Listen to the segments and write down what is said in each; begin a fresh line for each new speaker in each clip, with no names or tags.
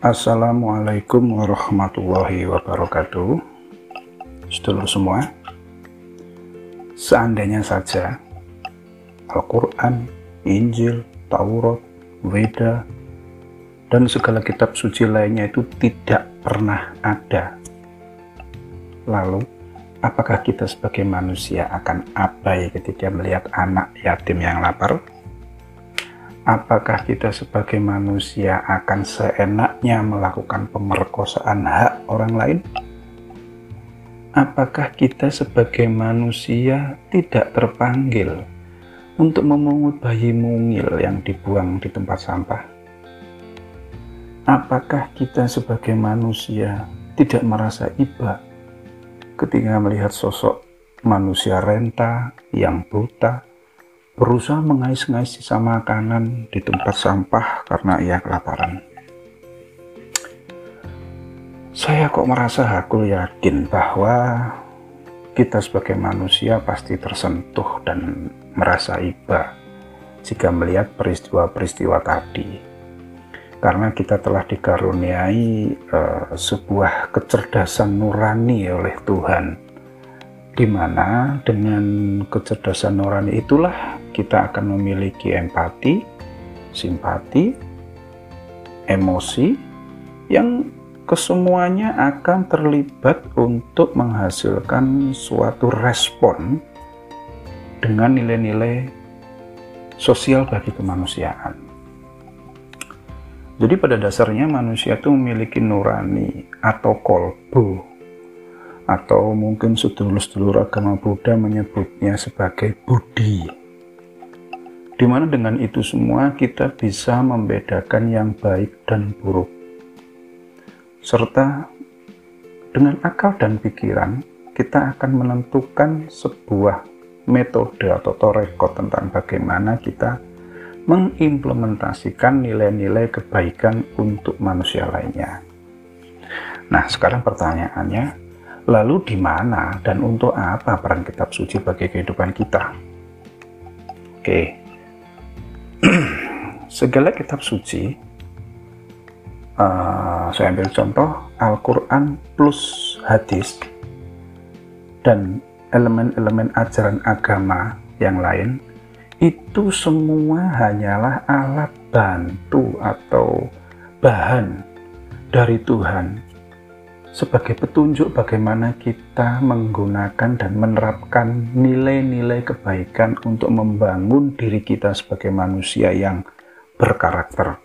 Assalamualaikum warahmatullahi wabarakatuh Sedulur semua Seandainya saja Al-Quran, Injil, Taurat, Weda dan segala kitab suci lainnya itu tidak pernah ada Lalu apakah kita sebagai manusia akan abai ketika melihat anak yatim yang lapar? Apakah kita sebagai manusia akan seenaknya melakukan pemerkosaan hak orang lain? Apakah kita sebagai manusia tidak terpanggil untuk memungut bayi mungil yang dibuang di tempat sampah? Apakah kita sebagai manusia tidak merasa iba ketika melihat sosok manusia renta yang buta, berusaha mengais-ngais sisa makanan di tempat sampah karena ia kelaparan. Saya kok merasa aku yakin bahwa kita sebagai manusia pasti tersentuh dan merasa iba jika melihat peristiwa-peristiwa tadi. Karena kita telah dikaruniai uh, sebuah kecerdasan nurani oleh Tuhan, di mana dengan kecerdasan nurani itulah kita akan memiliki empati, simpati, emosi yang kesemuanya akan terlibat untuk menghasilkan suatu respon dengan nilai-nilai sosial bagi kemanusiaan. Jadi pada dasarnya manusia itu memiliki nurani atau kolbu atau mungkin sedulur-sedulur agama Buddha menyebutnya sebagai budi di mana dengan itu semua kita bisa membedakan yang baik dan buruk. Serta dengan akal dan pikiran, kita akan menentukan sebuah metode atau torekot tentang bagaimana kita mengimplementasikan nilai-nilai kebaikan untuk manusia lainnya. Nah, sekarang pertanyaannya, lalu di mana dan untuk apa peran kitab suci bagi kehidupan kita? Oke, segala kitab suci uh, saya ambil contoh Al-Quran plus hadis dan elemen-elemen ajaran agama yang lain itu semua hanyalah alat bantu atau bahan dari Tuhan sebagai petunjuk bagaimana kita menggunakan dan menerapkan nilai-nilai kebaikan untuk membangun diri kita sebagai manusia yang berkarakter,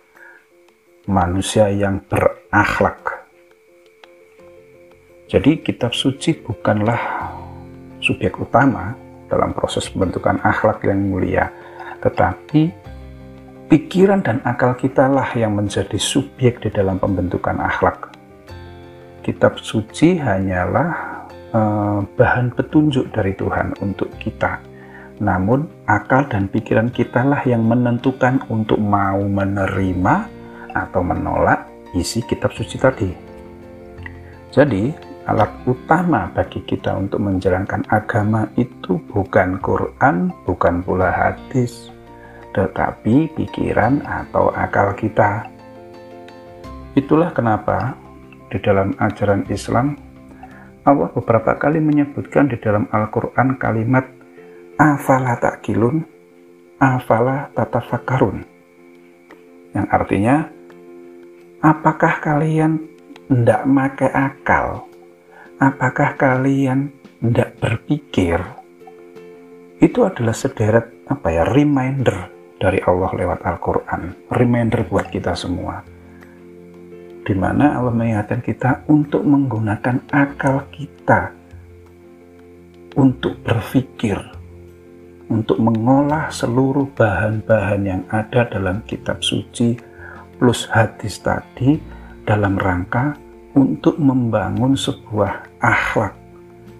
manusia yang berakhlak. Jadi kitab suci bukanlah subjek utama dalam proses pembentukan akhlak yang mulia, tetapi pikiran dan akal kita lah yang menjadi subjek di dalam pembentukan akhlak kitab suci hanyalah uh, bahan petunjuk dari Tuhan untuk kita. Namun akal dan pikiran kita lah yang menentukan untuk mau menerima atau menolak isi kitab suci tadi. Jadi, alat utama bagi kita untuk menjalankan agama itu bukan Quran, bukan pula hadis, tetapi pikiran atau akal kita. Itulah kenapa di dalam ajaran Islam, Allah beberapa kali menyebutkan di dalam Al-Quran kalimat afala ta'kilun, afala tatafakarun. Yang artinya, apakah kalian tidak pakai akal? Apakah kalian tidak berpikir? Itu adalah sederet apa ya reminder dari Allah lewat Al-Quran. Reminder buat kita semua di mana Allah mengingatkan kita untuk menggunakan akal kita untuk berpikir, untuk mengolah seluruh bahan-bahan yang ada dalam kitab suci plus hadis tadi dalam rangka untuk membangun sebuah akhlak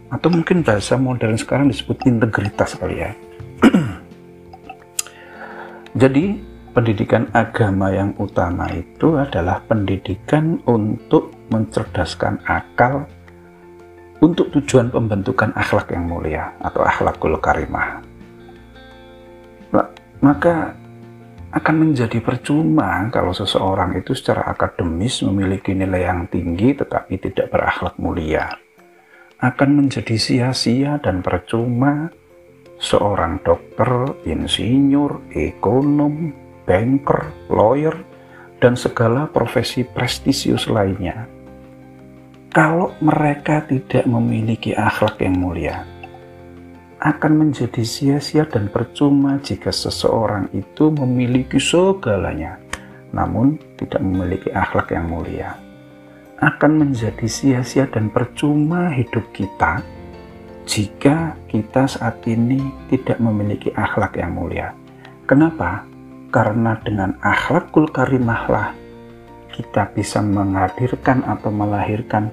atau mungkin bahasa modern sekarang disebut integritas kali ya. Jadi pendidikan agama yang utama itu adalah pendidikan untuk mencerdaskan akal untuk tujuan pembentukan akhlak yang mulia atau akhlakul karimah. Maka akan menjadi percuma kalau seseorang itu secara akademis memiliki nilai yang tinggi tetapi tidak berakhlak mulia. Akan menjadi sia-sia dan percuma seorang dokter, insinyur, ekonom, banker, lawyer, dan segala profesi prestisius lainnya. Kalau mereka tidak memiliki akhlak yang mulia, akan menjadi sia-sia dan percuma jika seseorang itu memiliki segalanya, namun tidak memiliki akhlak yang mulia. Akan menjadi sia-sia dan percuma hidup kita jika kita saat ini tidak memiliki akhlak yang mulia. Kenapa? Karena dengan akhlakul karimahlah kita bisa menghadirkan atau melahirkan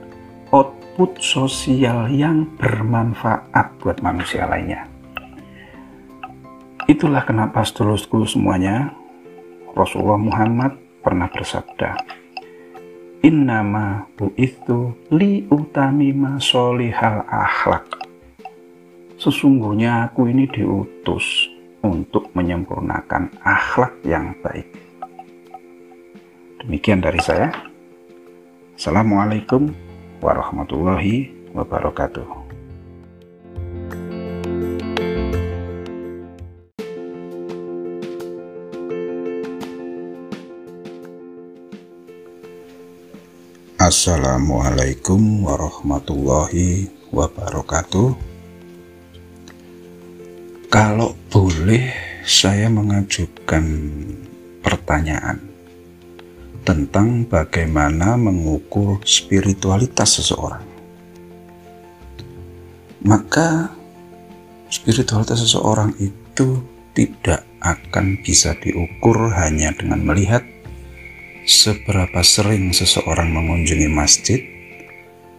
output sosial yang bermanfaat buat manusia lainnya. Itulah kenapa sedulur-sedulur semuanya Rasulullah Muhammad pernah bersabda, Innama itu li utamima solihal akhlak. Sesungguhnya aku ini diutus untuk menyempurnakan akhlak yang baik. Demikian dari saya. Assalamualaikum warahmatullahi wabarakatuh. Assalamualaikum warahmatullahi wabarakatuh. Kalau boleh, saya mengajukan pertanyaan tentang bagaimana mengukur spiritualitas seseorang. Maka spiritualitas seseorang itu tidak akan bisa diukur hanya dengan melihat seberapa sering seseorang mengunjungi masjid,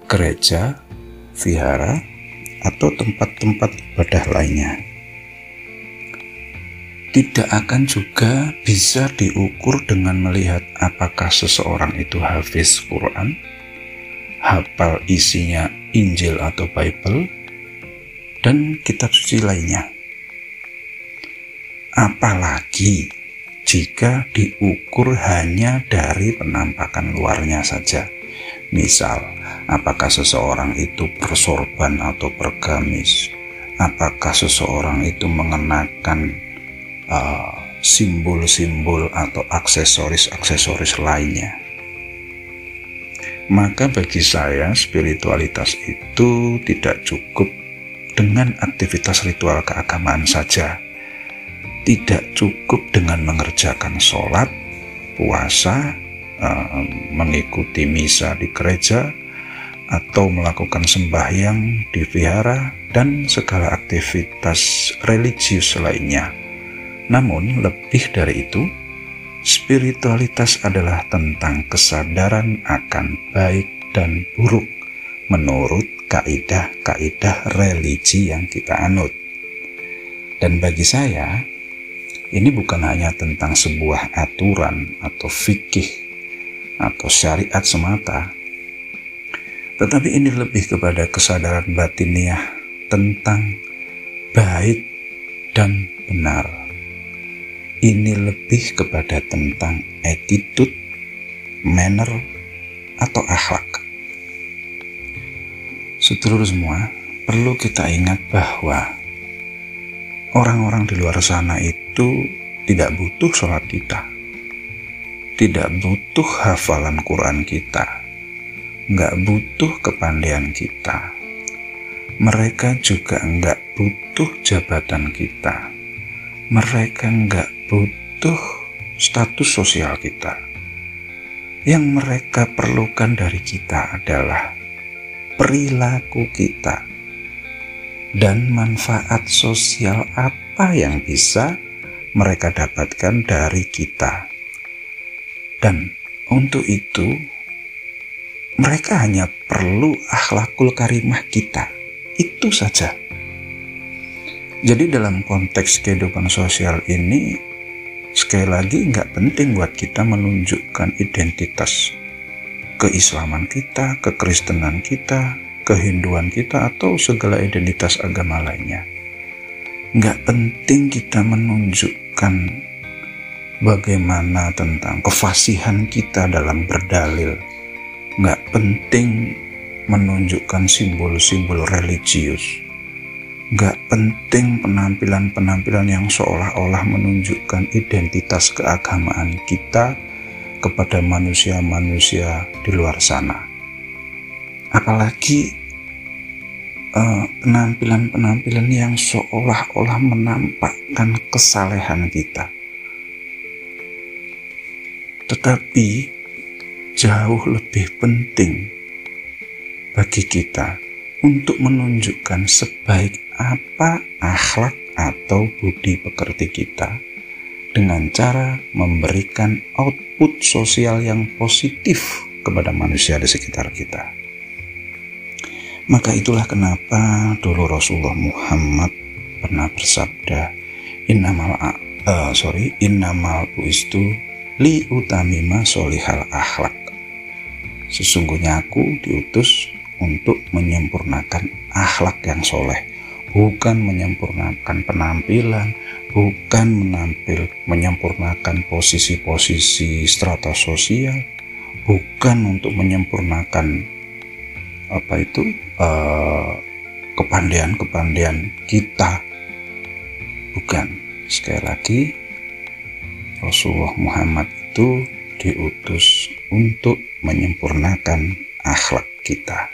gereja, vihara, atau tempat-tempat ibadah lainnya tidak akan juga bisa diukur dengan melihat apakah seseorang itu hafiz Quran, hafal isinya Injil atau Bible, dan kitab suci lainnya. Apalagi jika diukur hanya dari penampakan luarnya saja. Misal, apakah seseorang itu bersorban atau bergamis? Apakah seseorang itu mengenakan Uh, simbol-simbol uh, atau aksesoris-aksesoris lainnya. Maka bagi saya spiritualitas itu tidak cukup dengan aktivitas ritual keagamaan saja. Tidak cukup dengan mengerjakan sholat, puasa, uh, mengikuti misa di gereja, atau melakukan sembahyang di vihara, dan segala aktivitas religius lainnya namun, lebih dari itu, spiritualitas adalah tentang kesadaran akan baik dan buruk menurut kaidah-kaidah religi yang kita anut. Dan bagi saya, ini bukan hanya tentang sebuah aturan atau fikih atau syariat semata, tetapi ini lebih kepada kesadaran batiniah tentang baik dan benar ini lebih kepada tentang attitude, manner, atau akhlak. Seluruh semua, perlu kita ingat bahwa orang-orang di luar sana itu tidak butuh sholat kita, tidak butuh hafalan Quran kita, nggak butuh kepandaian kita. Mereka juga nggak butuh jabatan kita. Mereka nggak butuh status sosial kita. Yang mereka perlukan dari kita adalah perilaku kita dan manfaat sosial apa yang bisa mereka dapatkan dari kita. Dan untuk itu, mereka hanya perlu akhlakul karimah kita. Itu saja. Jadi dalam konteks kehidupan sosial ini, Sekali lagi nggak penting buat kita menunjukkan identitas keislaman kita, kekristenan kita, kehinduan kita, atau segala identitas agama lainnya. Nggak penting kita menunjukkan bagaimana tentang kefasihan kita dalam berdalil. Nggak penting menunjukkan simbol-simbol religius. Nggak penting penampilan-penampilan yang seolah-olah menunjukkan identitas keagamaan kita kepada manusia-manusia di luar sana. Apalagi eh, penampilan-penampilan uh, yang seolah-olah menampakkan kesalehan kita tetapi jauh lebih penting bagi kita untuk menunjukkan sebaik apa akhlak atau budi pekerti kita dengan cara memberikan output sosial yang positif kepada manusia di sekitar kita. Maka itulah kenapa dulu Rasulullah Muhammad pernah bersabda, innamal uh, sorry, innamal buistu li utamima solihal akhlak. Sesungguhnya aku diutus untuk menyempurnakan akhlak yang soleh, bukan menyempurnakan penampilan, bukan menampil menyempurnakan posisi-posisi strata sosial, bukan untuk menyempurnakan apa itu uh, kepandaian-kepandaian kita, bukan. Sekali lagi, Rasulullah Muhammad itu diutus untuk menyempurnakan akhlak kita.